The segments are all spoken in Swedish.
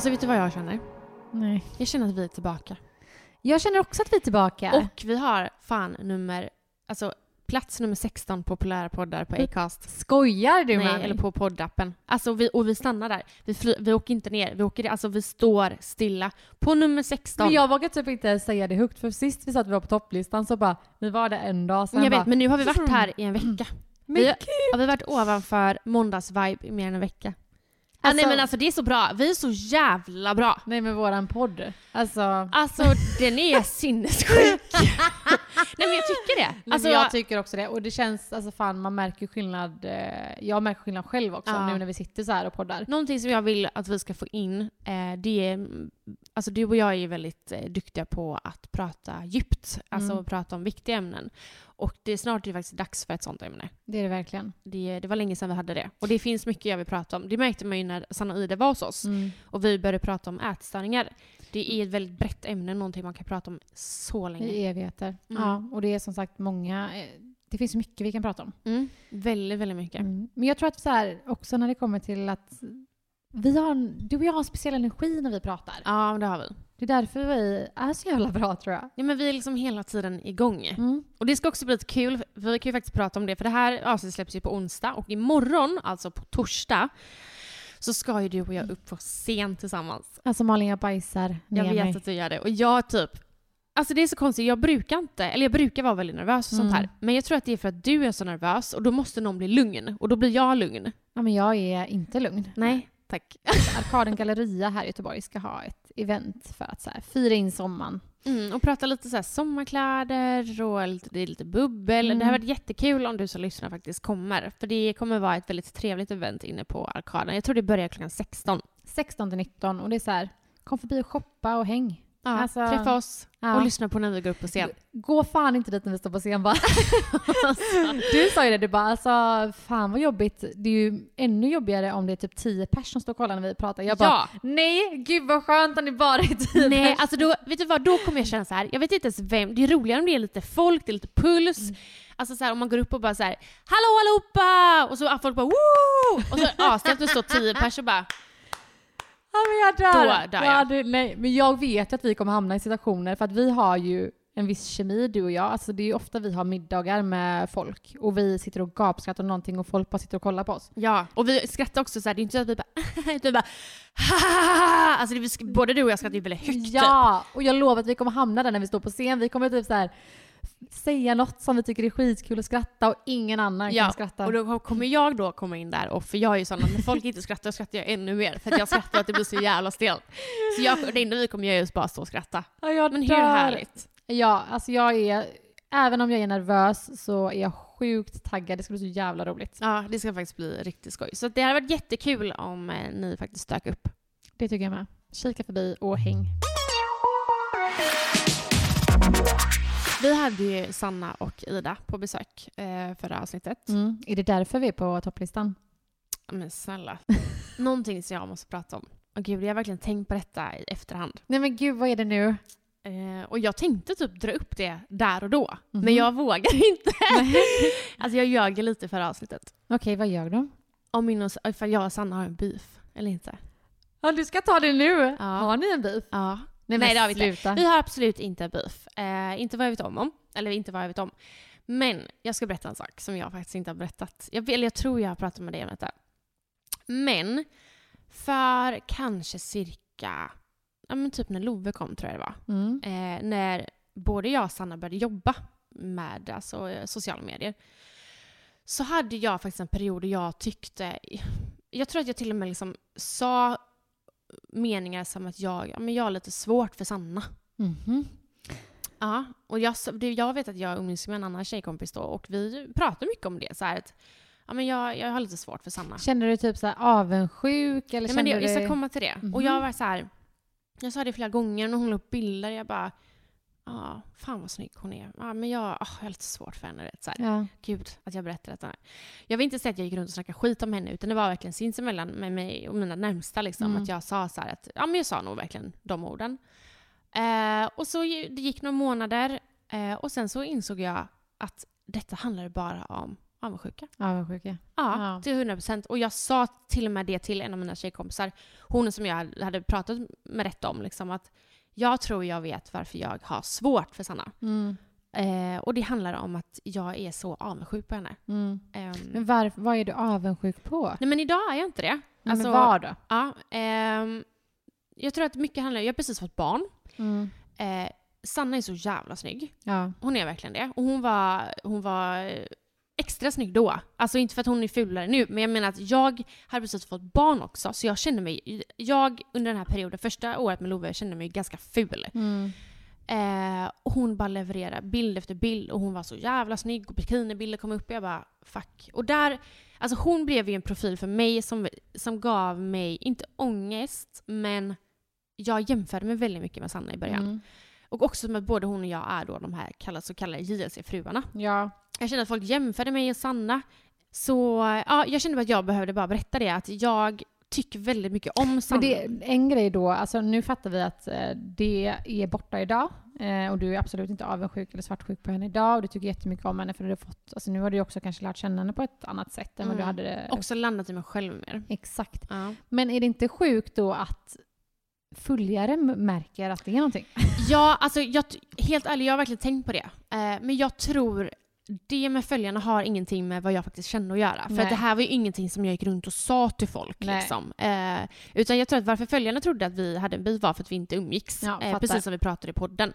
Alltså vet du vad jag känner? Nej. Jag känner att vi är tillbaka. Jag känner också att vi är tillbaka. Och vi har fan nummer, alltså plats nummer 16 populära poddar på Acast. Skojar du med mig? eller på poddappen. Alltså vi, och vi stannar där. Vi, fly, vi åker inte ner. Vi, åker, alltså vi står stilla. På nummer 16. Men jag vågar typ inte säga det högt för sist vi sa att vi var på topplistan så bara, vi var där en dag sen jag bara, vet, men nu har vi varit här i en vecka. Men vi, gud! har vi varit ovanför måndagsvibe i mer än en vecka. Alltså- nej men alltså det är så bra. Vi är så jävla bra. Nej men våran podd. Alltså, Alltså den är sinnessjuk. nej men jag tycker det. alltså Alltså, jag tycker också det. Och det känns, alltså fan man märker skillnad. Eh, jag märker skillnad själv också Ja. nu när vi sitter så här och poddar. Någonting som jag vill att vi ska få in, eh, det är... Alltså du och jag är ju väldigt eh, duktiga på att prata djupt, alltså Mm. prata om viktiga ämnen. Och det är snart är det faktiskt dags för ett sånt ämne. Det är det verkligen. Det, det var länge sedan vi hade det. Och det finns mycket jag vill prata om. Det märkte man ju när Sanna och Ida var hos oss. Mm. Och vi började prata om ätstörningar. Det är ett väldigt brett ämne, någonting man kan prata om så länge. I evigheter. Mm. Ja, och det är som sagt många, eh, det finns mycket vi kan prata om. Mm. Väldigt, väldigt mycket. Mm. Men jag tror att så här, också när det kommer till att vi har, du och jag har en speciell energi när vi pratar. Ja, det har vi. Det är därför vi är så jävla bra tror jag. Ja, men vi är liksom hela tiden igång. Mm. Och det ska också bli lite kul, för vi kan ju faktiskt prata om det, för det här avsnittet släpps ju på onsdag och imorgon, alltså på torsdag, så ska ju du och jag upp på scen tillsammans. Alltså Malin, jag bajsar Jag ner vet mig. att du gör det. Och jag typ... Alltså det är så konstigt, jag brukar inte, eller jag brukar vara väldigt nervös och sånt Mm. här. Men jag tror att det är för att du är så nervös och då måste någon bli lugn. Och då blir jag lugn. Ja, men jag är inte lugn. Nej, tack. Arkaden Galleria här i Göteborg ska ha ett event för att så här, fira in sommaren. Mm, och prata lite så här sommarkläder och lite, det är lite bubbel. Mm. Det här varit jättekul om du som lyssnar faktiskt kommer. För det kommer vara ett väldigt trevligt event inne på Arkaden. Jag tror det börjar klockan 16. 16 till 19 och det är så här, kom förbi och shoppa och häng. Ja, Alltså, träffa oss ja. och lyssna på när vi går upp på scen. Gå fan inte dit när vi står på scen bara. du sa ju det, du bara alltså fan vad jobbigt. Det är ju ännu jobbigare om det är typ 10 personer som står och kollar när vi pratar. Jag bara ja! nej gud vad skönt om det bara är 10 Nej, pers. alltså då, vet du vad, då kommer jag känna så här. jag vet inte ens vem, det är roligare om det är lite folk, det är lite puls. Mm. Alltså så här, om man går upp och bara så här, hallå allihopa! Och så folk bara woo! Och så asstelt och står tio personer och bara, men jag dör. Då dör jag. Ja, det, nej, men jag vet att vi kommer hamna i situationer för att vi har ju en viss kemi du och jag. Alltså det är ju ofta vi har middagar med folk och vi sitter och gapskrattar någonting och folk bara sitter och kollar på oss. ja. Och vi skrattar också så här, det är inte så att vi bara, bara, Alltså det, både du och jag skrattar ju väldigt högt. typ. Ja, och jag lovar att vi kommer hamna där när vi står på scen. Vi kommer typ så här säga något som vi tycker är skitkul och skratta och ingen annan Ja, kan skratta. och då kommer jag då komma in där och för jag är ju sån att när folk inte skrattar skrattar jag ännu mer för att jag skrattar att det blir så jävla stelt. Så jag, det enda vi kommer göra är just bara stå och skratta. ja, jag Men hur härligt? Ja, alltså jag är, även om jag är nervös så är jag sjukt taggad. Det ska bli så jävla roligt. Ja, det ska faktiskt bli riktigt skoj. Så det hade varit jättekul om eh, ni faktiskt dök upp. Det tycker jag med. Kika förbi och häng. Vi hade ju Sanna och Ida på besök eh, förra avsnittet. Mm. Är det därför vi är på topplistan? Men snälla. Någonting som jag måste prata om. Och gud, jag har verkligen tänkt på detta i efterhand. Nej men gud, vad är det nu? Eh, och jag tänkte typ dra upp det där och då, Mhm. men jag vågar inte. alltså jag ljög lite för avsnittet. Okej, vad gör de? Om min och, ifall jag och Sanna har en beef, eller inte. Ja, du ska ta det nu. Ja. Har ni en beef? Ja. Nej, Nej, det har vi inte. sluta. Vi har absolut inte beef. Eh, inte vad jag vet om, om. Eller inte vad jag vet om. Men jag ska berätta en sak som jag faktiskt inte har berättat. Jag, eller jag tror jag har pratat med dig om detta. Men för kanske cirka, ja men typ när Love kom tror jag det var. Mm. Eh, när både jag och Sanna började jobba med alltså, eh, sociala medier. Så hade jag faktiskt en period där jag tyckte, jag tror att jag till och med liksom sa meningar som att jag, ja, men jag har lite svårt för Sanna. Mhm. Ja, och jag, jag vet att jag umgicks med en annan tjejkompis då och vi pratade mycket om det. Så här att, ja, men jag, jag har lite svårt för Sanna. Kände du typ så här avundsjuk? Eller Nej, men det, kände jag ska du... komma till det. Mhm. Och jag var så här, jag sa det flera gånger när hon la upp bilder. Jag bara, ja, fan vad snygg hon är. Ja, men jag, ah, jag har lite svårt för henne. Vet, så här. Ja. Gud, att jag berättar detta. Jag vill inte säga att jag gick runt och snackade skit om henne, utan det var verkligen sinsemellan med mig och mina närmsta. Liksom, Mm. Att jag sa så här att, ja men jag sa nog verkligen de orden. Eh, och så det gick några månader eh, och sen så insåg jag att detta handlade bara om avundsjuka. Avundsjuka. Ja, Ja. till 100 procent. Och jag sa till och med det till en av mina tjejkompisar, hon som jag hade pratat med rätt om, liksom, att jag tror jag vet varför jag har svårt för Sanna. Mm. Eh, och det handlar om att jag är så avundsjuk på henne. Mm. Ehm, Men varför, vad är du avundsjuk på? nej men idag är jag inte det. Nej, Alltså, men vad då? Ja, ehm, jag tror att mycket handlar, jag har precis fått barn. Mm. Eh, Sanna är så jävla snygg. Ja. Hon är verkligen det. Och hon var, hon var eh, extra snygg då. Alltså inte för att hon är fulare nu, men jag menar att jag hade precis fått barn också, så jag kände mig... Jag under den här perioden, första året med Love, kände mig ganska ful. Mm. Eh, och hon bara levererade bild efter bild och hon var så jävla snygg och bikinibilder kom upp och jag bara fuck. Och där, alltså hon blev ju en profil för mig som, som gav mig, inte ångest, men jag jämförde mig väldigt mycket med Sanna i början. Mm. Och också med att både hon och jag är då de här så kallade JLC-fruarna. Ja. Jag kände att folk jämförde mig och Sanna. Så ja, jag kände att jag behövde bara berätta det, att jag tycker väldigt mycket om Sanna. Men det, en grej då, alltså nu fattar vi att eh, det är borta idag eh, och du är absolut inte avundsjuk eller svartsjuk på henne idag och du tycker jättemycket om henne för du har fått, alltså nu har du också kanske lärt känna henne på ett annat sätt än vad du Mm. hade det. Också landat i mig själv mer. Exakt. Ja. Men är det inte sjukt då att följare märker att det är någonting? Ja, alltså jag, helt ärligt, jag har verkligen tänkt på det. Eh, men jag tror det med följarna har ingenting med vad jag faktiskt känner att göra. För att det här var ju ingenting som jag gick runt och sa till folk. Liksom. Eh, utan jag tror att varför följarna trodde att vi hade en beef var för att vi inte umgicks. Ja, eh, precis som vi pratade i podden.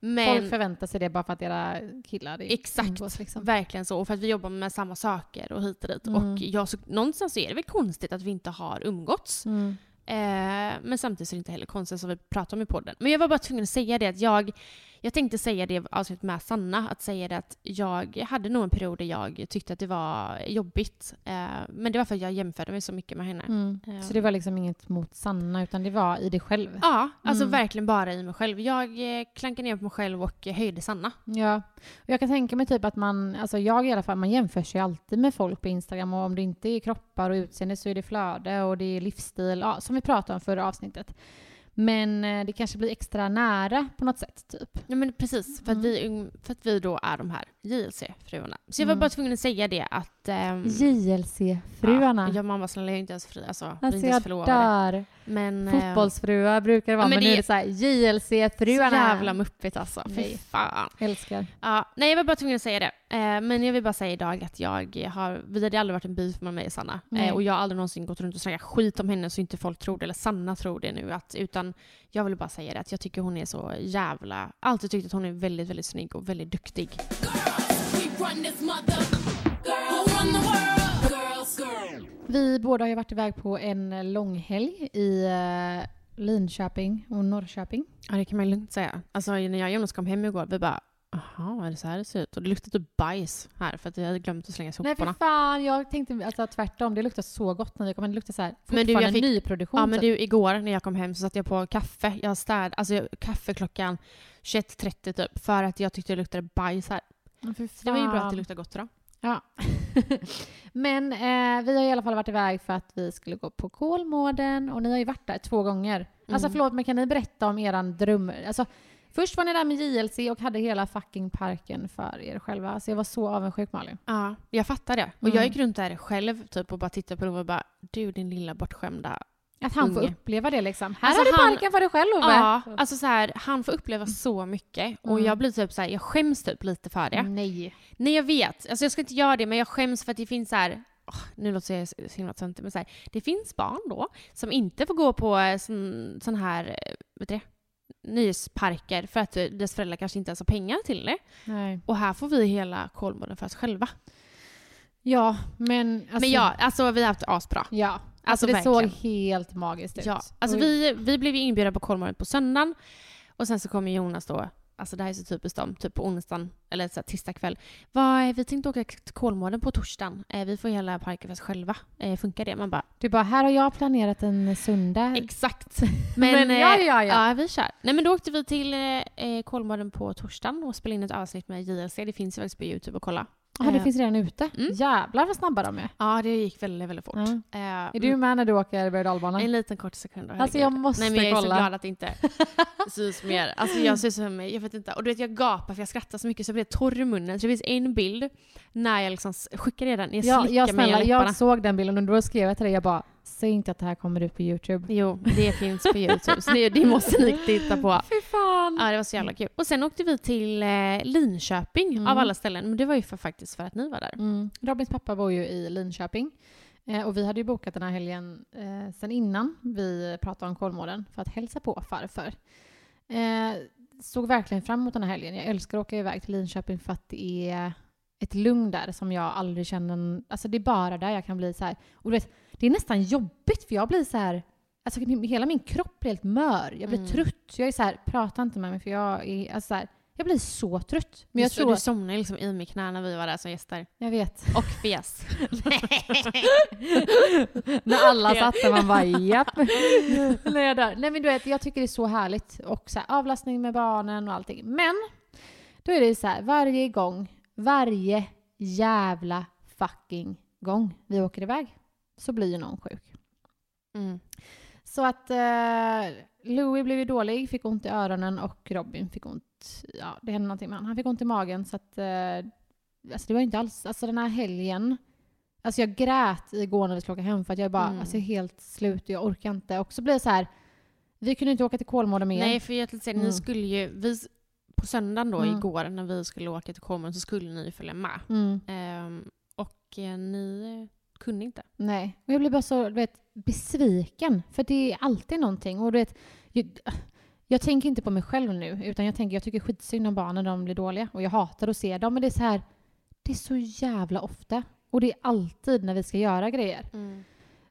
Men, Folk förväntar sig det bara för att era killar Exakt. umgås, liksom. Verkligen så. Och för att vi jobbar med samma saker och hit och dit. Mm. Och jag, så, någonstans så är det väl konstigt att vi inte har umgåtts. Mm. Eh, men samtidigt så är det inte heller konstigt som vi pratar om i podden. Men jag var bara tvungen att säga det att jag, jag tänkte säga det avsnittet med Sanna, att säga det att jag hade nog en period där jag tyckte att det var jobbigt. Eh, men det var för att jag jämförde mig så mycket med henne. Mm. Eh. Så det var liksom inget mot Sanna utan det var i dig själv? Ja, alltså Mm. verkligen bara i mig själv. Jag eh, klankade ner på mig själv och höjde Sanna. Ja. Och jag kan tänka mig typ att man, alltså jag i alla fall, man jämför sig alltid med folk på Instagram och om det inte är kroppar och utseende så är det flöde och det är livsstil, ja, som vi pratade om förra avsnittet. Men eh, det kanske blir extra nära på något sätt typ. Ja men precis, för att, Mm. vi, för att vi då är de här JLC-fruarna. Så jag var Mm. bara tvungen att säga det att... ehm, JLC-fruarna. Ja, jag mamma snälla jag är inte ens fri, alltså, alltså inte ens jag förlovade. dör. Men... eh, Fotbollsfruar brukar det vara, Ja, men men, nu det- är det så här Så JLC-fruarna. jävla muppigt alltså. Fy fan. Älskar. Ja, nej, jag var bara tvungen att säga det. Eh, men jag vill bara säga idag att jag har, vi hade aldrig varit en beef med mig och Sanna. Nej. Eh, och jag har aldrig någonsin gått runt och snackat skit om henne så inte folk tror det, eller Sanna tror det nu. Att, utan jag vill bara säga det, att jag tycker hon är så jävla... Alltid tyckt att hon är väldigt, väldigt snygg och väldigt duktig. We run this mother. Girls Vi båda har ju varit iväg på en långhelg i eh, Linköping och Norrköping. Ja, det kan man lugnt säga. Alltså när jag och Jonas kom hem igår, vi bara Jaha, är det så här det ser ut? Och det luktade typ bajs här för att jag hade glömt att slänga Nej soporna. för fan, jag tänkte alltså, tvärtom. Det luktar så gott när vi kom. men Det luktar så här, Men du, fortfarande jag fick- nyproduktion. Ja men typ. du, igår när jag kom hem så satte jag på kaffe. Jag städ, alltså jag- kaffe klockan 21.30 typ. För att jag tyckte det luktade bajs här. Ja, för Så det var ju bra fan. att det luktade gott då. Ja. men eh, vi har i alla fall varit iväg för att vi skulle gå på Kolmården och ni har ju varit där två gånger. Alltså Mm. förlåt, men kan ni berätta om eran dröm... Alltså, Först var ni där med JLC och hade hela fucking parken för er själva. Så jag var så avundsjuk Malin. Ja, jag fattar det. Och Mm. jag gick runt där själv typ, och bara tittade på dem och bara du din lilla bortskämda. Att han får Unge. uppleva det liksom. Här Alltså, har du han- parken för dig själv Ove. Ja, alltså så här, han får uppleva så mycket och Mm. jag blir typ så här, jag skäms typ lite för det. Nej. Nej jag vet, alltså jag ska inte göra det men jag skäms för att det finns så här. åh, nu låter jag så himla töntig men så här, det finns barn då som inte får gå på eh, sån, sån här, eh, vet du det, nöjesparker för att eh, dess föräldrar kanske inte ens har pengar till det. Nej. Och här får vi hela Kolmården för oss själva. Ja, men alltså... men ja, alltså vi har haft asbra. Ja. Alltså, Alltså, det såg helt magiskt ut. Ja, alltså vi, vi blev ju inbjudna på Kolmården på söndagen och sen så kommer Jonas då, alltså det här är så typiskt dem, typ på onsdagen eller så här, tisdag kväll. Vad, vi tänkte åka till Kolmården på torsdagen, eh, vi får hela parken för oss själva. Eh, funkar det? Man bara, Du bara, här har jag planerat en söndag. exakt. Men eh, ja, ja, ja. ja, vi kör. Nej men då åkte vi till eh, eh, Kolmården på torsdagen och spelade in ett avsnitt med JLC. Det finns ju faktiskt på Youtube att kolla. Ja, det Eh, finns redan ute. Mm. Jävlar vad snabba de är. Ja, det gick väldigt, väldigt fort. Ja. Eh, Är du med när du åker berg och? En liten kort sekund. då, Alltså, jag måste Nej, men jag är kolla. så glad att det inte syns mer. Alltså jag ser som, jag vet inte. Och du vet jag gapar för jag skrattar så mycket så jag blir torr i munnen. Så det finns en bild när jag liksom skickar redan, jag Ja, slickar jag, mig i snälla, läpparna. jag såg den bilden och då skrev jag till dig, jag bara, säg inte att det här kommer ut på Youtube. Jo, det finns på Youtube. Så det, det måste ni titta på. Fy fan! Ja, det var så jävla kul. Och sen åkte vi till eh, Linköping Mm. av alla ställen. Men det var ju för, faktiskt för att ni var där. Mm. Robins pappa bor ju i Linköping. Eh, och vi hade ju bokat den här helgen eh, sen innan vi pratade om Kolmården för att hälsa på farfar. Eh, såg verkligen fram emot den här helgen. Jag älskar att åka iväg till Linköping för att det är ett lugn där som jag aldrig känner. Alltså det är bara där jag kan bli så här. Och du vet, det är nästan jobbigt för jag blir så här. Alltså hela min kropp blir helt mör. Jag blir Mm. trött. Jag är så här, prata inte med mig för jag är alltså så här, jag blir så trött. Men jag du, tror du somnade liksom i mitt knä när vi var där som gäster. Jag vet. Och fes. När alla satt där man bara japp. När jag där. Nej men du vet, jag tycker det är så härligt. Och så här, avlastning med barnen och allting. Men då är det så här, varje gång, varje jävla fucking gång vi åker iväg så blir ju någon sjuk. Mm. Så att eh, Louis blev ju dålig, fick ont i öronen och Robin fick ont, ja det hände någonting med honom. Han fick ont i magen så att, eh, alltså det var inte alls, alltså den här helgen, alltså jag grät igår när vi skulle åka hem för att jag bara, Mm. alltså jag är helt slut och jag orkar inte. Och så blev det så här, vi kunde inte åka till Kolmården mer. Nej, för jag tänkte säga, Mm. ni skulle ju, vi, på söndagen då Mm. igår när vi skulle åka till Kolmården så skulle ni följa med. Mm, Ehm, och eh, ni kunde inte. nej. Och jag blev bara så, du vet, besviken. För det är alltid någonting. Och du vet, jag, jag tänker inte på mig själv nu, utan jag tänker jag tycker skitsynd om barnen när de blir dåliga. Och jag hatar att se dem, men det är så här, det är så jävla ofta. Och det är alltid när vi ska göra grejer.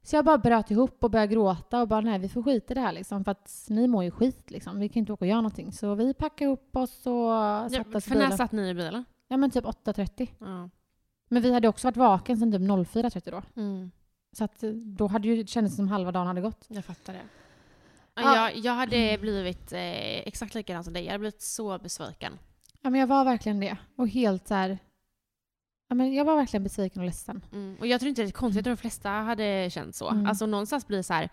Så jag bara bröt ihop och började gråta och bara nej vi får skita i det här liksom för att ni mår ju skit liksom. Vi kan inte åka och göra någonting. Så vi packade ihop oss och Ja, satte oss i för när bilen. satt ni i bilen? Ja men typ 8.30. Ja. Men vi hade också varit vaken sedan typ 04.30 då. Mm, Så att eh, då hade ju, det kändes som halva dagen hade gått. jag fattar det. Ja. Ja. Jag, jag hade blivit eh, exakt likadan som dig. Jag hade blivit så besviken. Ja men jag var verkligen det. Och helt så här. Ja men jag var verkligen besviken och ledsen. Mm. Och jag tror inte det är konstigt att de flesta hade känt så. Mm. Alltså någonstans blir det så här,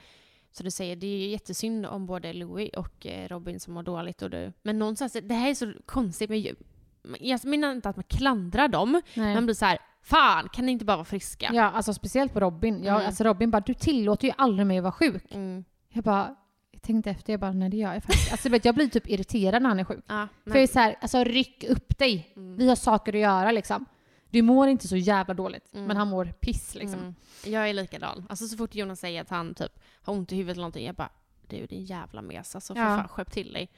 så du säger, det är ju jättesynd om både Louis och eh, Robin som mår dåligt och du. Men någonstans, det här är så konstigt. Men jag, jag menar inte att man klandrar dem. Nej. Man blir så här, fan kan ni inte bara vara friska? Ja alltså speciellt på Robin. Jag, Mm. Alltså Robin bara du tillåter ju aldrig mig att vara sjuk. Mm. Jag bara jag tänkte efter, jag bara nej det gör jag faktiskt. Alltså vet, jag blir typ irriterad när han är sjuk. Ja, För jag är så här, alltså ryck upp dig. Mm. Vi har saker att göra liksom. Du mår inte så jävla dåligt, Mm. men han mår piss liksom. Mm. Jag är likadan. Alltså så fort Jonas säger att han typ har ont i huvudet eller någonting, jag bara du din jävla mes, alltså för Ja. fan skärp till dig.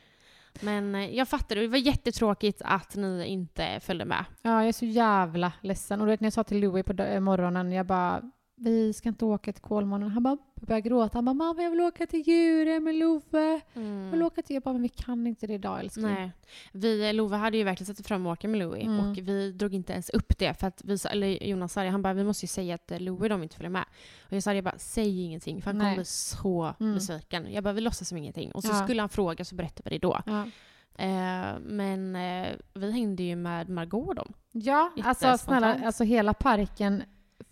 Men eh, jag fattar det, det var jättetråkigt att ni inte följde med. Ja, jag är så jävla ledsen. Och du vet när jag sa till Louie på morgonen, jag bara vi ska inte åka till Kolmården. Han bara började gråta. Han bara mamma jag vill åka till Djurö med Love. Jag vill åka till... Jag bara men vi kan inte det idag älskling. Nej. Vi, Love hade ju verkligen sett fram att åka med Louie Mm. och vi drog inte ens upp det för att vi, eller Jonas sa det, han bara vi måste ju säga att eh, Louie de inte följer med. Och jag sa det bara säg ingenting för han kommer bli så Mm. besviken. Jag bara vi låtsas som ingenting. Och så Ja. skulle han fråga så berättade vi det då. Ja, Eh, men eh, vi hängde ju med Margot och dem. ja alltså snälla, alltså hela parken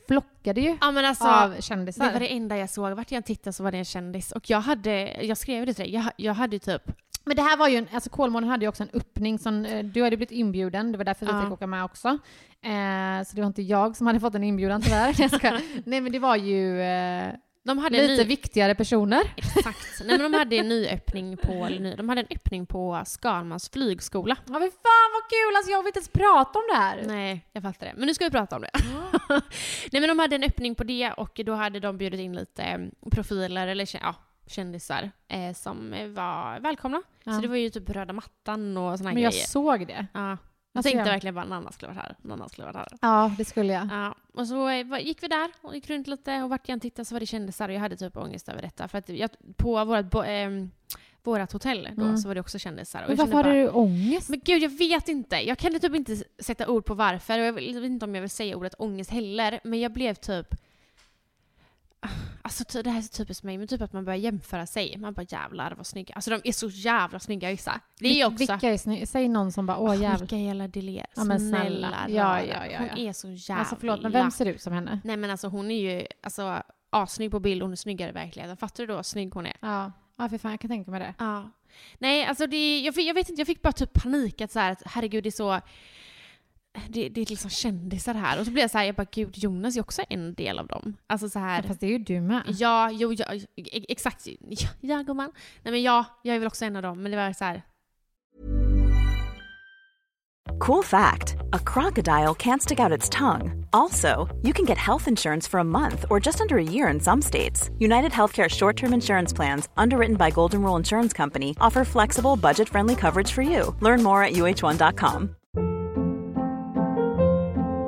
flockade ju Ja men alltså av det kändisar. var det enda jag såg. Vart jag tittade så var det en kändis. Och jag hade, jag skrev det till dig, jag, jag hade typ Men det här var ju, en, alltså Kolmården hade ju också en öppning som, eh, du hade blivit inbjuden, det var därför vi Ja. fick åka med också. Eh, så det var inte jag som hade fått en inbjudan tyvärr. Nej men det var ju eh, De hade lite ny, viktigare personer. exakt. Nej, men de hade en ny öppning på, eller ny, de hade en öppning på Skalmans flygskola. Ja men fan vad kul, alltså jag vill inte ens prata om det här. Nej, jag fattar det. Men nu ska vi prata om det. Nej men de hade en öppning på det och då hade de bjudit in lite eh, profiler, eller ja, kändisar, eh, som var välkomna. Ja. Så det var ju typ röda mattan och såna Men jag grejer. såg det. Ja. Jag Alltså, tänkte jag- verkligen bara Nanna skulle varit här, Nanna skulle varit här. Ja, det skulle jag. Ja, och så gick vi där och gick runt lite och vart jag än tittade så var det kändisar och jag hade typ ångest över detta. För att jag, på vårt, ehm, vårat hotell då Mm. så var det också kändisar. Och Men varför hade bara, du ångest? Men gud, jag vet inte. Jag kan typ inte sätta ord på varför och jag vet inte om jag vill säga ordet ångest heller. Men jag blev typ... Alltså det här är så typiskt mig, men typ att man börjar jämföra sig. Man bara jävlar vad snygga. Alltså de är så jävla snygga vissa. Det är Vil- också... Vilka är snygga? Säg någon som bara, åh jävlar. Mikaela Delers. Ja, men snälla. Ja, ja, ja, Hon är så jävla... Alltså förlåt, men vem ser ut som henne? Nej men alltså hon är ju alltså, assnygg på bild och hon är snyggare i verkligheten. Fattar du då vad snygg hon är? Ja, ja för fan jag kan tänka mig det. Ja. Nej, alltså det, jag, fick- jag vet inte, jag fick bara typ panik att så här, att herregud det är så... Det, det är liksom kändisar här. Och så blev jag så här, jag bara gud Jonas är också en del av dem. Alltså så Ja, här... fast det är ju du med. Ja, jo, ja, e- exakt. Ja, ja gumman. Nej men ja, jag är väl också en av dem. Men det var så här... Cool fact a crocodile can't stick out its tongue. Also, you can get health insurance for a month or just under a year in some states. United Healthcare short term insurance plans, underwritten by Golden Rule Insurance Company, offer flexible, budget friendly coverage for you. Learn more at uh1.com.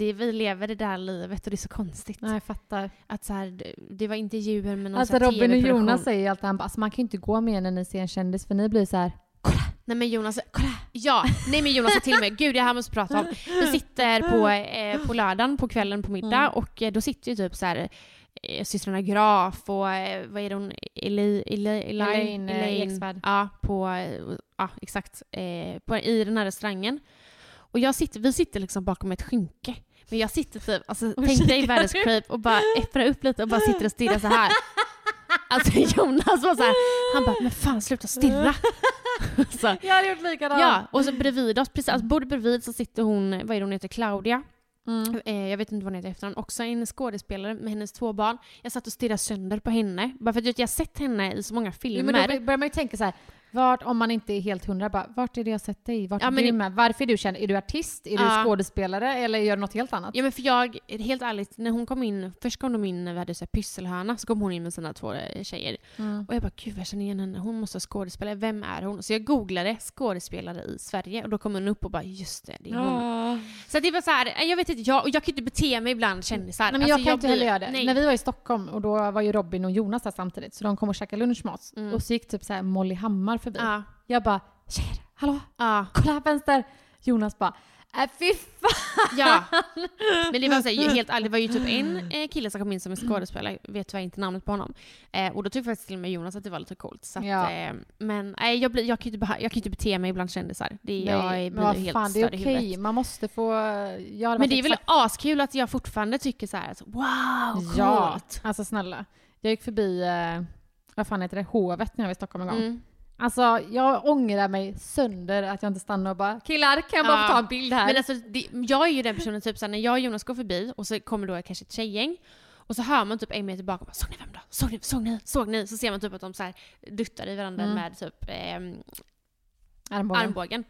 Det, vi lever det där livet och det är så konstigt. Nej, jag fattar. Att så här, det, var intervjuer med någon Alltså Robin och. Jonas säger ju alltid, han bara, alltså, man kan ju inte gå med när ni ser en kändis för ni blir så här. Nej men Jonas, kolla! Ja, nej men Jonas sa till mig, gud det här måste vi prata om. Vi sitter på, eh, på lördagen på kvällen på middag Mm. och eh, då sitter ju typ så här eh, systrarna Graf och eh, vad är det hon, Eli, Eli, Eli, Elaine, eh, Eksvärd. Ja, på, ja exakt, på, i den här restaurangen. Och jag sitter, vi sitter liksom bakom ett skynke. Men jag sitter typ, alltså tänk dig världens creep och bara öppnar upp lite och bara sitter och stirrar så här. Alltså Jonas var så här, han bara, men fan sluta stirra. så, Jag hade gjort likadant. Ja, och så bredvid oss, precis, alltså bordet bredvid så sitter hon, vad är det hon heter, Claudia. Mm. Eh, jag vet inte vad hon heter efternamn. Också en skådespelare med hennes två barn. Jag satt och stirrade sönder på henne. Bara för att jag har sett henne i så många filmer. men då börjar man ju tänka så här, vart, om man inte är helt hundra, bara, vart är det jag sett dig? Vart Ja, är men du det- med? Varför är du känd? Är du artist? Är Ja. du skådespelare? Eller gör du något helt annat? Ja men för jag, helt ärligt, när hon kom in, först kom de in när vi hade så här pysselhörna, så kom hon in med sina två eh, tjejer. Mm. Och jag bara gud jag känner igen henne, hon måste vara skådespelare, vem är hon? Så jag googlade skådespelare i Sverige och då kom hon upp och bara just det, det är hon. Så det var så här, jag vet inte, jag, och jag kan inte bete mig bland kändisar. Nej men jag Alltså, kan inte blir- heller göra det. Nej. När vi var i Stockholm och då var ju Robin och Jonas där samtidigt så de kom och käkade lunch oss. Mm. Och så gick typ så här Molly Hammar förbi. Ja, Jag bara tjejer, hallå, ja, kolla vänster. Jonas bara äh, fy fan. ja. Men det var så här, helt ärligt, det var ju typ en eh, kille som kom in som en skådespelare, jag vet tyvärr inte namnet på honom. Eh, och då tyckte faktiskt till och med Jonas att det var lite coolt. Så att, Ja. eh, men nej, jag, blir, jag, kan ju inte, jag kan inte bete mig bland kändisar. Det, jag Nej, blir men vad helt fan, det är okej. huvudet. Man måste få göra Men det är väl exakt- askul att jag fortfarande tycker så här, alltså, wow, coolt. Ja, alltså snälla. Jag gick förbi, eh, vad fan heter det, Hovet när jag var i Stockholm en gång. Mm. Alltså jag ångrar mig sönder att jag inte stannade och bara killar kan jag bara Ja. få ta en bild här? Men alltså, det, jag är ju den personen, typ såhär, när jag och Jonas går förbi och så kommer då kanske ett tjejgäng och så hör man typ en meter bakom, såg ni vem då? Såg ni? Såg ni? Såg ni? Så ser man typ att de så här duttar i varandra Mm. med typ ehm, Armbågen. armbågen.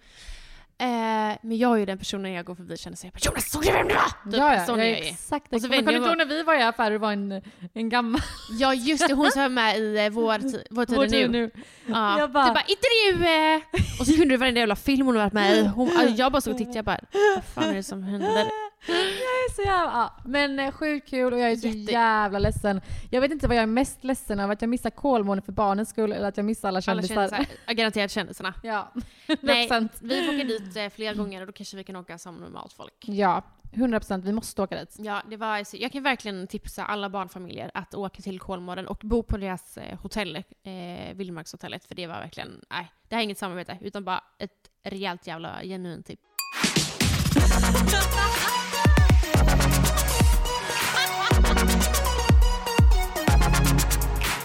Eh, men jag är ju den personen jag går förbi känner såhär, Jonas såg du vem det var? Typ, ja, ja, sån jag är jag exakt Och så kommer jag du ihåg när vi var i affären och var en, en gammal Ja just det, hon som var med i eh, Vår, vår tid Vår nu. nu. Ja. Jag bara- Du bara intervju! Eh. Och så kunde du varenda jävla film hon varit med i. Hon, alltså, jag bara såg och tittade, jag bara, vad fan är det som händer? Jag är så jävla... Ja. Men eh, sjukt kul och jag är så Jätte- jävla ledsen. Jag vet inte vad jag är mest ledsen över, att jag missar Kolmården för barnens skull eller att jag missar alla Alla kändisar. kändisar, ja, garanterat kändisarna. Ja, Nej, 100%. vi får åka dit eh, flera gånger och då kanske vi kan åka som normalt folk. Ja, 100% vi måste åka dit. Ja, det var, jag kan verkligen tipsa alla barnfamiljer att åka till Kolmården och bo på deras eh, hotell, eh, Vildmarkshotellet, för det var verkligen, nej, det här är inget samarbete, utan bara ett rejält jävla genuint tips.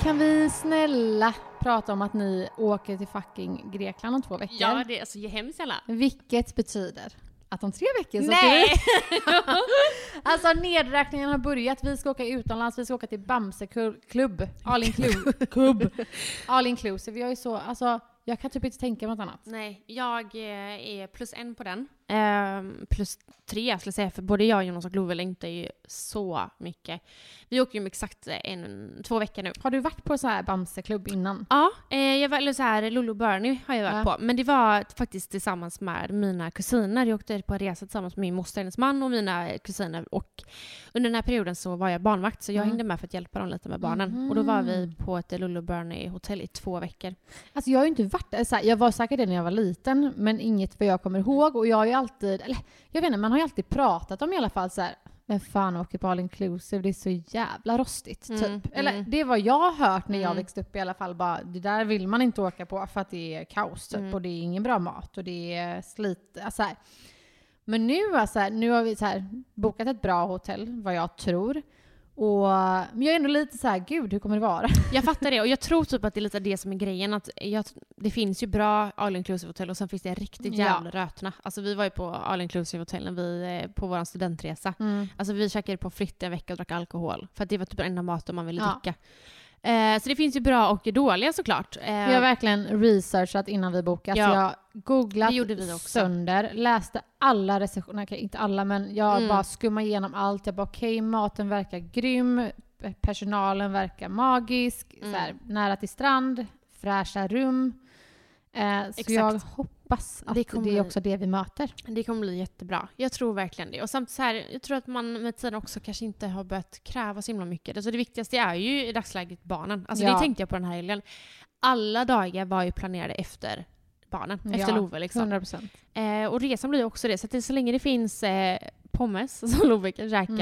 Kan vi snälla prata om att ni åker till fucking Grekland om två veckor? Ja, det är alltså hemskt jävla. Vilket betyder att om tre veckor så Nej! Alltså nedräkningen har börjat. Vi ska åka utomlands, vi ska åka till Bamse-klubb. All inclusive. All inclusive. Jag är så, alltså jag kan typ inte tänka mig något annat. Nej, jag eh, är plus en på den. Ehm, plus tre skulle jag säga, för både jag, Jonas och Love längtar ju så mycket. Vi åker ju om exakt en, två veckor nu. Har du varit på så här Bamse-klubb innan? Ja, eh, jag var, eller så här, och Bernie har jag varit Ja. på. Men det var faktiskt tillsammans med mina kusiner. Jag åkte på en resa tillsammans med min moster, hennes man och mina kusiner. Och under den här perioden så var jag barnvakt, så jag Mm. hängde med för att hjälpa dem lite med barnen. Och då var vi på ett och Bernie hotell i två veckor. Alltså jag har ju inte varit där. Jag var säkert det när jag var liten, men inget vad jag kommer ihåg. Och jag ju alltid, eller jag vet inte, man har ju alltid pratat om i alla fall så här. Vem fan åker på all inclusive? Det är så jävla rostigt, Mm, typ. Eller mm. det vad jag hört när jag Mm. växte upp i alla fall. Bara, det där vill man inte åka på för att det är kaos, typ. Mm. Och det är ingen bra mat och det är slit. Alltså, här. Men nu, alltså, nu har vi så här, bokat ett bra hotell, vad jag tror. Och, men jag är ändå lite så här, gud hur kommer det vara? Jag fattar det och jag tror typ att det är lite det som är grejen. Att jag, det finns ju bra all inclusive hotell och sen finns det riktigt Ja. jävla rötna. Alltså vi var ju på all inclusive hotellen vi, eh, på vår studentresa. Alltså vi käkade på fritt en vecka och drack alkohol. För att det var typ den enda maten man ville Ja. dricka. Eh, så det finns ju bra och dåliga såklart. Eh, Vi har verkligen researchat innan vi bokade. Ja. Så jag googlat vi sönder, läste alla recensioner, okej inte alla men jag Mm. bara skummade igenom allt. Jag bara okej, maten verkar grym, personalen verkar magisk, Mm. så här, nära till strand, fräscha rum. Eh, så Exakt. jag hoppas att Det det, kommer är bli- också det vi möter. Det kommer bli jättebra. Jag tror verkligen det. Och samt så här, jag tror att man med tiden också kanske inte har börjat kräva så himla mycket. Alltså det viktigaste är ju i dagsläget barnen. Alltså Ja. det tänkte jag på den här helgen. Alla dagar var ju planerade efter barnen, efter Ja, Love liksom. 100 procent. Eh, och resan blir också det. Så att det, så länge det finns eh, pommes som Love kan käka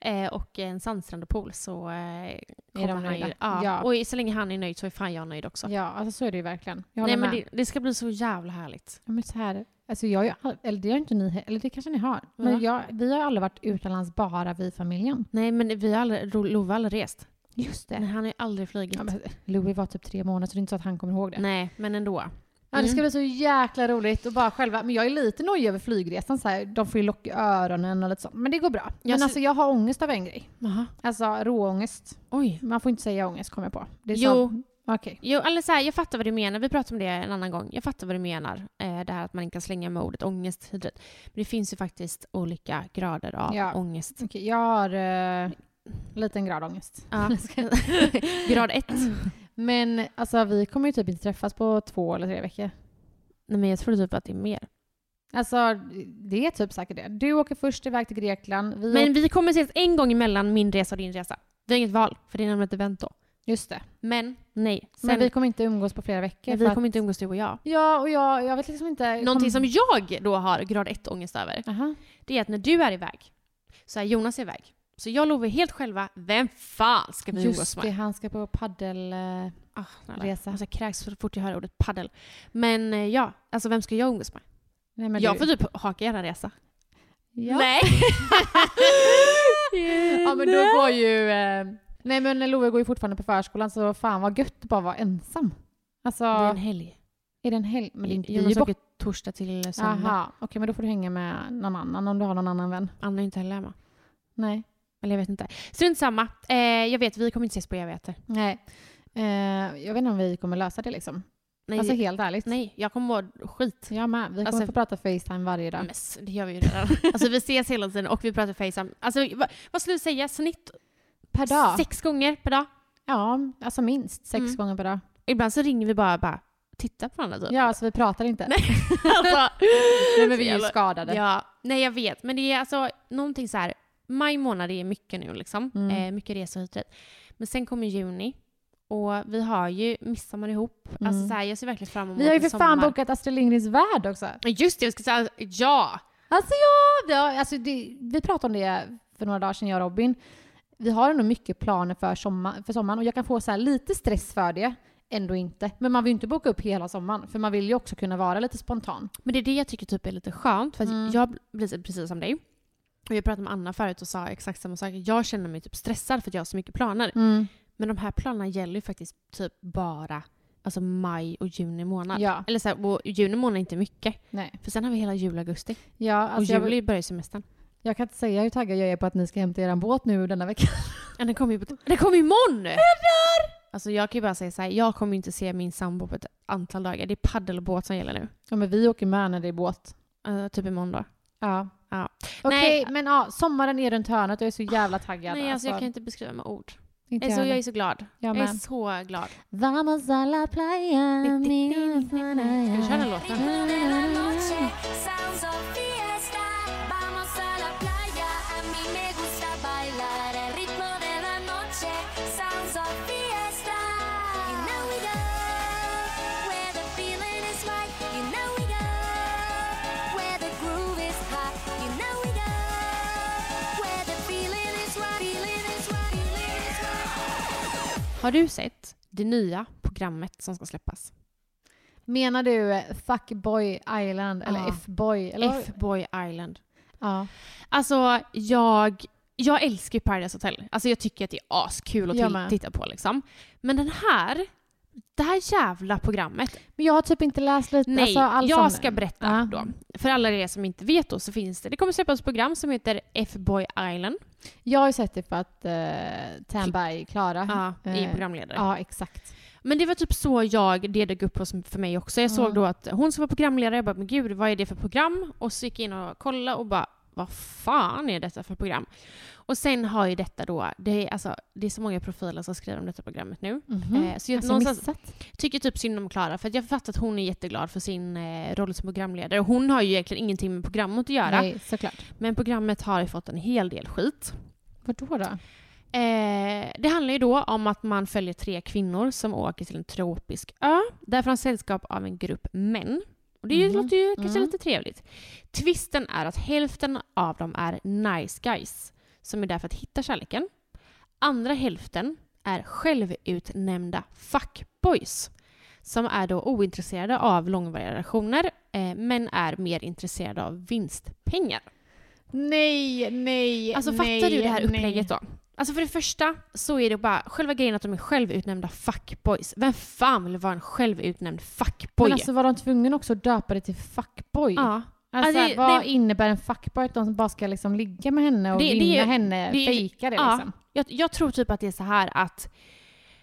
Mm. eh, och en sandstrand och pool så eh, kommer han nöjda? ju... Ja. Ja. Och så länge han är nöjd så är fan jag nöjd också. Ja, alltså så är det ju verkligen. Nej men det, det ska bli så jävla härligt. Ja, men så här, alltså jag har ju eller det har inte ni eller det kanske ni har. Men jag, vi har aldrig varit utomlands bara vi familjen. Nej men vi har aldrig, Love har aldrig rest. Just Nej, han har ju aldrig flugit. Ja, men Louis var typ tre månader så det är inte så att han kommer ihåg det. Nej, men ändå. Ja, det ska Mm. bli så jäkla roligt och bara själva, men jag är lite nojig över flygresan så här, de får ju lock i öronen och lite sånt. Men det går bra. Men Jag alltså jag har ångest av en grej. Jaha. Alltså råångest. Oj. Man får inte säga ångest kommer jag på. Det är Jo. så- Okej. Jo, eller så här, jag fattar vad du menar. Vi pratade om det en annan gång. Jag fattar vad du menar. Eh, det här att man inte kan slänga med ordet ångest. Men det finns ju faktiskt olika grader av Ja. ångest. Okej, jag har uh, liten grad ångest. Ja. Grad ett. Men alltså vi kommer ju typ inte träffas på två eller tre veckor. Nej, men jag tror typ att det är mer. Alltså det är typ säkert det. Du åker först iväg till Grekland. Vi Men vi kommer ses en gång emellan min resa och din resa. Vi har inget val, för det är nämligen ett event då. just det. Men nej. Sen, Men vi kommer inte umgås på flera veckor. vi kommer inte umgås du och jag. Ja, och jag, jag vet liksom inte. Någonting som jag då har grad ett ångest över, Aha. det är att när du är iväg så är Jonas iväg. Så jag lovar helt själva, vem fan ska vi umgås Just med? det, han ska på paddel... eh, Ah. Resa. Alltså, jag kräks så fort jag hör ordet paddel. Men eh, ja, alltså vem ska jag umgås med? Nej, men jag du, får typ haka er resa. ja. Nej! ja, men då går ju... Eh, nej, men Love går ju fortfarande på förskolan så fan vad gött att bara vara ensam. Alltså, Det är en helg. är det en helg? Men det är borta. åker torsdag till söndag. Jaha, okej men då får du hänga med någon annan om du har någon annan vän. Anna är inte heller hemma. Nej. Eller jag vet inte. Strunt samma. Eh, jag vet, vi kommer inte ses på evigheter. Nej. Eh, jag vet inte om vi kommer lösa det liksom. Nej, Alltså helt ärligt. nej jag kommer må skit. Jag med. Vi kommer Alltså- få prata Facetime varje dag. Men det gör vi ju redan. alltså vi ses hela tiden och vi pratar FaceTime. Alltså vad, vad skulle du säga? Snitt Per dag? sex gånger per dag? Ja, alltså minst sex Mm. gånger per dag. Ibland så ringer vi bara, bara tittar på varandra typ. Ja, alltså vi pratar inte. Nej. alltså, Nej, men vi är ju skadade. Ja, nej jag vet. Men det är alltså någonting så här. Maj månad är mycket nu liksom. Mm. Eh, mycket resor hit och. Men sen kommer juni. Och vi har ju midsommar ihop. Alltså Mm. så här, jag ser verkligen fram emot Vi har ju för fan bokat Astrid Lindgrens Värld också. Just det, jag ska säga ja! Alltså ja, vi, har, alltså det, vi pratade om det för några dagar sedan jag och Robin. Vi har ändå mycket planer för, sommar, för sommaren och jag kan få så här lite stress för det. Ändå inte. Men man vill ju inte boka upp hela sommaren för man vill ju också kunna vara lite spontan. Men det är det jag tycker typ är lite skönt. För Mm. jag blir precis som dig. Och jag pratade med Anna förut och sa exakt samma sak. Jag känner mig typ stressad för att jag har så mycket planer. Men de här planerna gäller ju faktiskt typ bara alltså maj och juni månad. Ja. Eller så här, och juni månad är inte mycket. Nej. För sen har vi hela juli, augusti. Ja, och alltså jag, juli börjar semestern. jag kan inte säga hur taggad jag är på att ni ska hämta er båt nu denna vecka. Ja, den kommer ju kommer imorgon! Alltså jag kan ju bara säga så här, jag kommer inte se min sambo på ett antal dagar. Det är paddel och båt som gäller nu. Ja, men vi åker med när det är båt. Uh, typ imorgon då. Ja. Ja. Okej, Nej. men ja, sommaren är runt hörnet och jag är så jävla taggad. Nej, alltså, jag kan inte beskriva med ord. inte Jag är, så, jag är så glad. Jag Jag är så glad. Vamos a la playa, Ska vi köra den låten? Har du sett det nya programmet som ska släppas? Menar du eh, Fuckboy Island eller Ja. F-boy? F-Boy Island. Ja. Alltså, jag, jag älskar Paradise Hotel. Alltså jag tycker att det är askul att titta på liksom. Men den här, det här jävla programmet. Men jag har typ inte läst lite. Nej, alltså, all jag ska berätta Ja. då. För alla er som inte vet då så finns det, det kommer släppas ett program som heter F-Boy Island. Jag har ju sett det för att uh, Tamberg, Klara. Ja, är Eh, programledare. Ja, exakt. Men det var typ så jag, det dök upp för mig också. Jag såg då att hon som var programledare, jag bara men gud vad är det för program? Och så gick jag in och kollade och bara vad fan är detta för program? Och sen har ju detta då, det är, alltså, det är så många profiler som skriver om detta programmet nu. Mhm. Eh, så jag alltså, tycker typ synd om Klara för att jag fattar att hon är jätteglad för sin eh, roll som programledare. Och hon har ju egentligen ingenting med programmet att göra. Nej, såklart. Men programmet har ju fått en hel del skit. Vadå då? Eh, det handlar ju då om att man följer tre kvinnor som åker till en tropisk ö. Där får de sällskap av en grupp män. Och det Mhm. låter ju kanske Mm. lite trevligt. Twisten är att hälften av dem är nice guys som är där för att hitta kärleken. Andra hälften är självutnämnda fuckboys som är då ointresserade av långvariga relationer eh, men är mer intresserade av vinstpengar. Nej, nej, Alltså nej, fattar du det här nej. upplägget då? Alltså för det första så är det bara själva grejen att de är självutnämnda fuckboys. Vem fan vill vara en självutnämnd fuckboy? Men alltså var de tvungna också att döpa det till fuckboy? ja. Alltså, Ja, det- vad det- innebär en fuckboy? Att de bara ska liksom ligga med henne och Det- det vinna är- henne, det fejka det ja. liksom? Jag, jag tror typ att det är så här att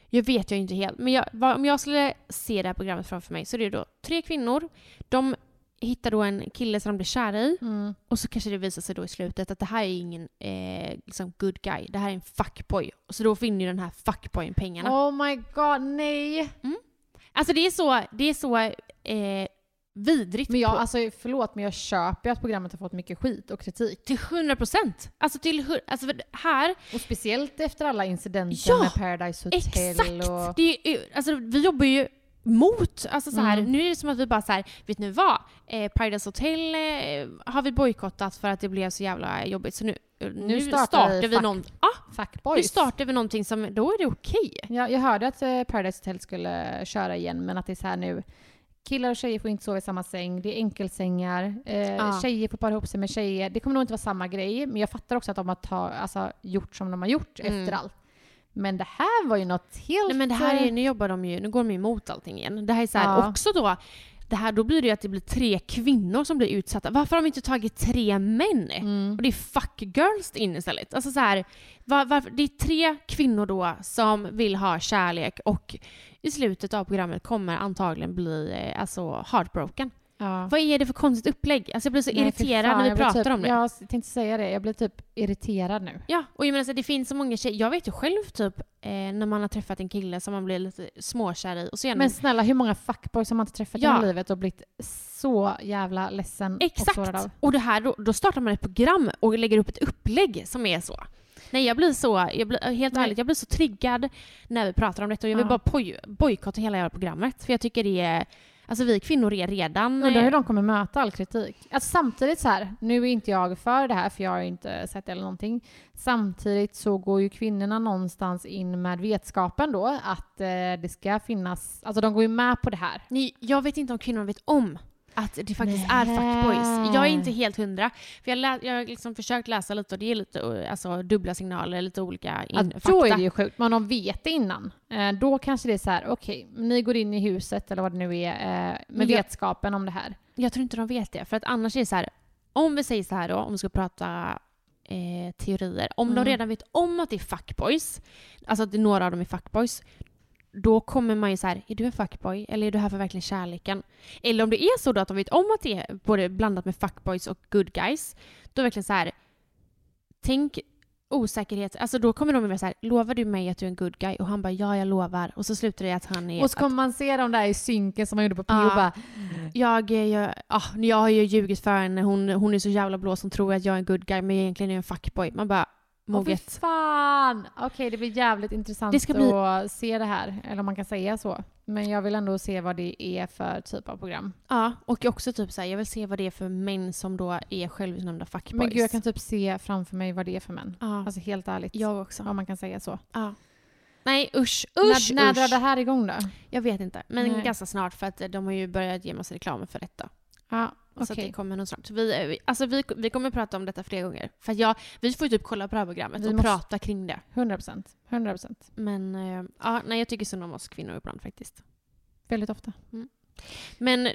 jag vet jag inte helt, men jag, vad, om jag skulle se det här programmet framför mig så är det då tre kvinnor. De hittar då en kille som de blir kära i Mm. och så kanske det visar sig då i slutet att det här är ingen eh, liksom good guy. Det här är en fuckboy. Och så då vinner ju den här fuckboyen pengarna. Oh my god, nej! Alltså det är så, det är så eh, vidrigt. Men jag, på, alltså förlåt men jag köper ju att programmet har fått mycket skit och kritik. till 100 procent. Alltså till alltså här, Och speciellt efter alla incidenter Ja, med Paradise Hotel exakt! och... Det är, alltså, vi jobbar ju mot, alltså så här, Mm. nu är det som att vi bara så här, vet ni vad? Eh, Paradise Hotel eh, har vi bojkottat för att det blev så jävla jobbigt så nu, nu, startar startar, vi vi någon, ah, nu startar vi någonting som, då är det okej. Ja, jag hörde att eh, Paradise Hotel skulle köra igen, men att det är så här nu. Killar och tjejer får inte sova i samma säng, det är enkelsängar, eh, Ja. tjejer får para ihop sig med tjejer. Det kommer nog inte vara samma grej, men jag fattar också att de har ta, alltså, gjort som de har gjort Mm. efter allt. Men det här var ju något helt... Nej men det här eh, är, nu jobbar de ju, nu går de ju emot allting igen. Det här är så här, Ja. också då, det här, då blir det ju att det blir tre kvinnor som blir utsatta. Varför har de inte tagit tre män? Mm. Och det är fuck girls in istället. Alltså så här, var, varför, det är tre kvinnor då som vill ha kärlek och i slutet av programmet kommer antagligen bli eh, alltså heartbroken. Ja. Vad är det för konstigt upplägg? Alltså jag blir så Nej, irriterad fan, när vi pratar typ, om det. Jag tänkte säga det, jag blir typ irriterad nu. Ja, och jag menar så det finns så många tjejer. Jag vet ju själv typ eh, när man har träffat en kille som man blir lite småkär i och så Men snälla, hur många fuckboys har man inte träffat Ja. genom livet och blivit så jävla ledsen och sårad Exakt! av? Och det här, då, då startar man ett program och lägger upp ett upplägg som är så. Nej, jag blir så, jag blir, helt Nej. ärligt, jag blir så triggad när vi pratar om detta och jag vill Ja. bara boj, bojkotta hela jävla programmet. För jag tycker det är, alltså vi kvinnor är redan... Undrar hur eh, de kommer möta all kritik. Alltså samtidigt så här, nu är inte jag för det här för jag har inte sett det eller någonting. Samtidigt så går ju kvinnorna någonstans in med vetskapen då att eh, det ska finnas, alltså de går ju med på det här. Nej, jag vet inte om kvinnor vet om att det faktiskt är fuckboys. Jag är inte helt hundra. För jag, lä- jag har liksom försökt läsa lite och det är lite eh, alltså, dubbla signaler, lite olika in- Ja, då är det ju sjukt, men om de vet det innan, eh, då kanske det är så här, okej, ni går in i huset eller vad det nu är eh, med Ja. vetskapen om det här. Jag tror inte de vet det. För att annars är det så här, om vi säger så här då, om vi ska prata eh, teorier. Om Mm. de redan vet om att det är fuckboys, alltså att några av dem är fuckboys, då kommer man ju så här, är du en fuckboy eller är du här för verkligen kärleken? Eller om det är så då att de vet om att det är både blandat med fuckboys och good guys, då verkligen så här, tänk osäkerhet, alltså då kommer de ju vara så här, lovar du mig att du är en good guy? Och han bara, ja jag lovar. Och så slutar det att han är... Och så kommer man se dem där i synken som man gjorde på PO Ja. bara, Jag, jag, ja, jag har ju ljugit för henne, hon, hon är så jävla blå som tror att jag är en good guy men egentligen är jag en fuckboy. Man bara, Åh fy moget. fan! Okej, det blir jävligt intressant Det ska bli- att se det här, eller om man kan säga så. Men jag vill ändå se vad det är för typ av program. Ja, och också typ såhär, jag vill se vad det är för män som då är självutnämnda fuckboys. Men gud, jag kan typ se framför mig vad det är för män. Ja, Alltså helt ärligt. jag också. Om man kan säga så. Ja. Nej usch, usch, när när drar det här igång då? Jag vet inte, men Nej. ganska snart för att de har ju börjat ge massa reklam för detta. Ja, Så att det kommer nog snart. Vi, eh, vi- alltså vi, vi kommer prata om detta flera gånger. För jag, vi får ju typ kolla på det här programmet Vi och måste- prata kring det. 100 procent. 100 procent. Men eh, ja, nej, jag tycker synd om oss kvinnor ibland faktiskt. Väldigt ofta. Men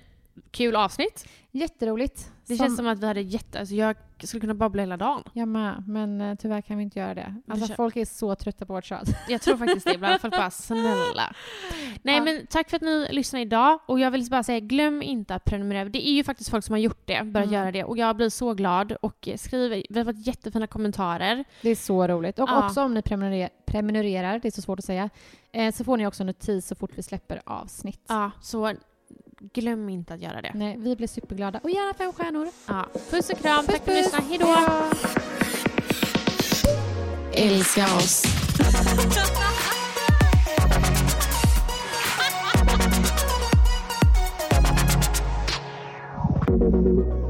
kul avsnitt. Jätteroligt. Det känns som att vi hade jätte... Alltså jag skulle kunna babbla hela dagen. Jag med, men eh, tyvärr kan vi inte göra det. Alltså kör- folk är så trötta på vårt tjat. Jag tror faktiskt det. Ibland folk bara snälla. Nej Ja. men tack för att ni lyssnar idag. Och jag vill bara säga, glöm inte att prenumerera. Det är ju faktiskt folk som har gjort det, börjat Mm. göra det. Och jag blir så glad. Och skriv, vi har fått jättefina kommentarer. Det är så roligt. Och Ja. också om ni prenumererar, prenumererar, det är så svårt att säga, eh, så får ni också notis så fort vi släpper avsnitt. Ja, så glöm inte att göra det. Nej, vi blir superglada. Och gärna fem stjärnor. Ja. Puss och kram, Puss, tack för att ni lyssnade. Hejdå! Hejdå. Älska oss.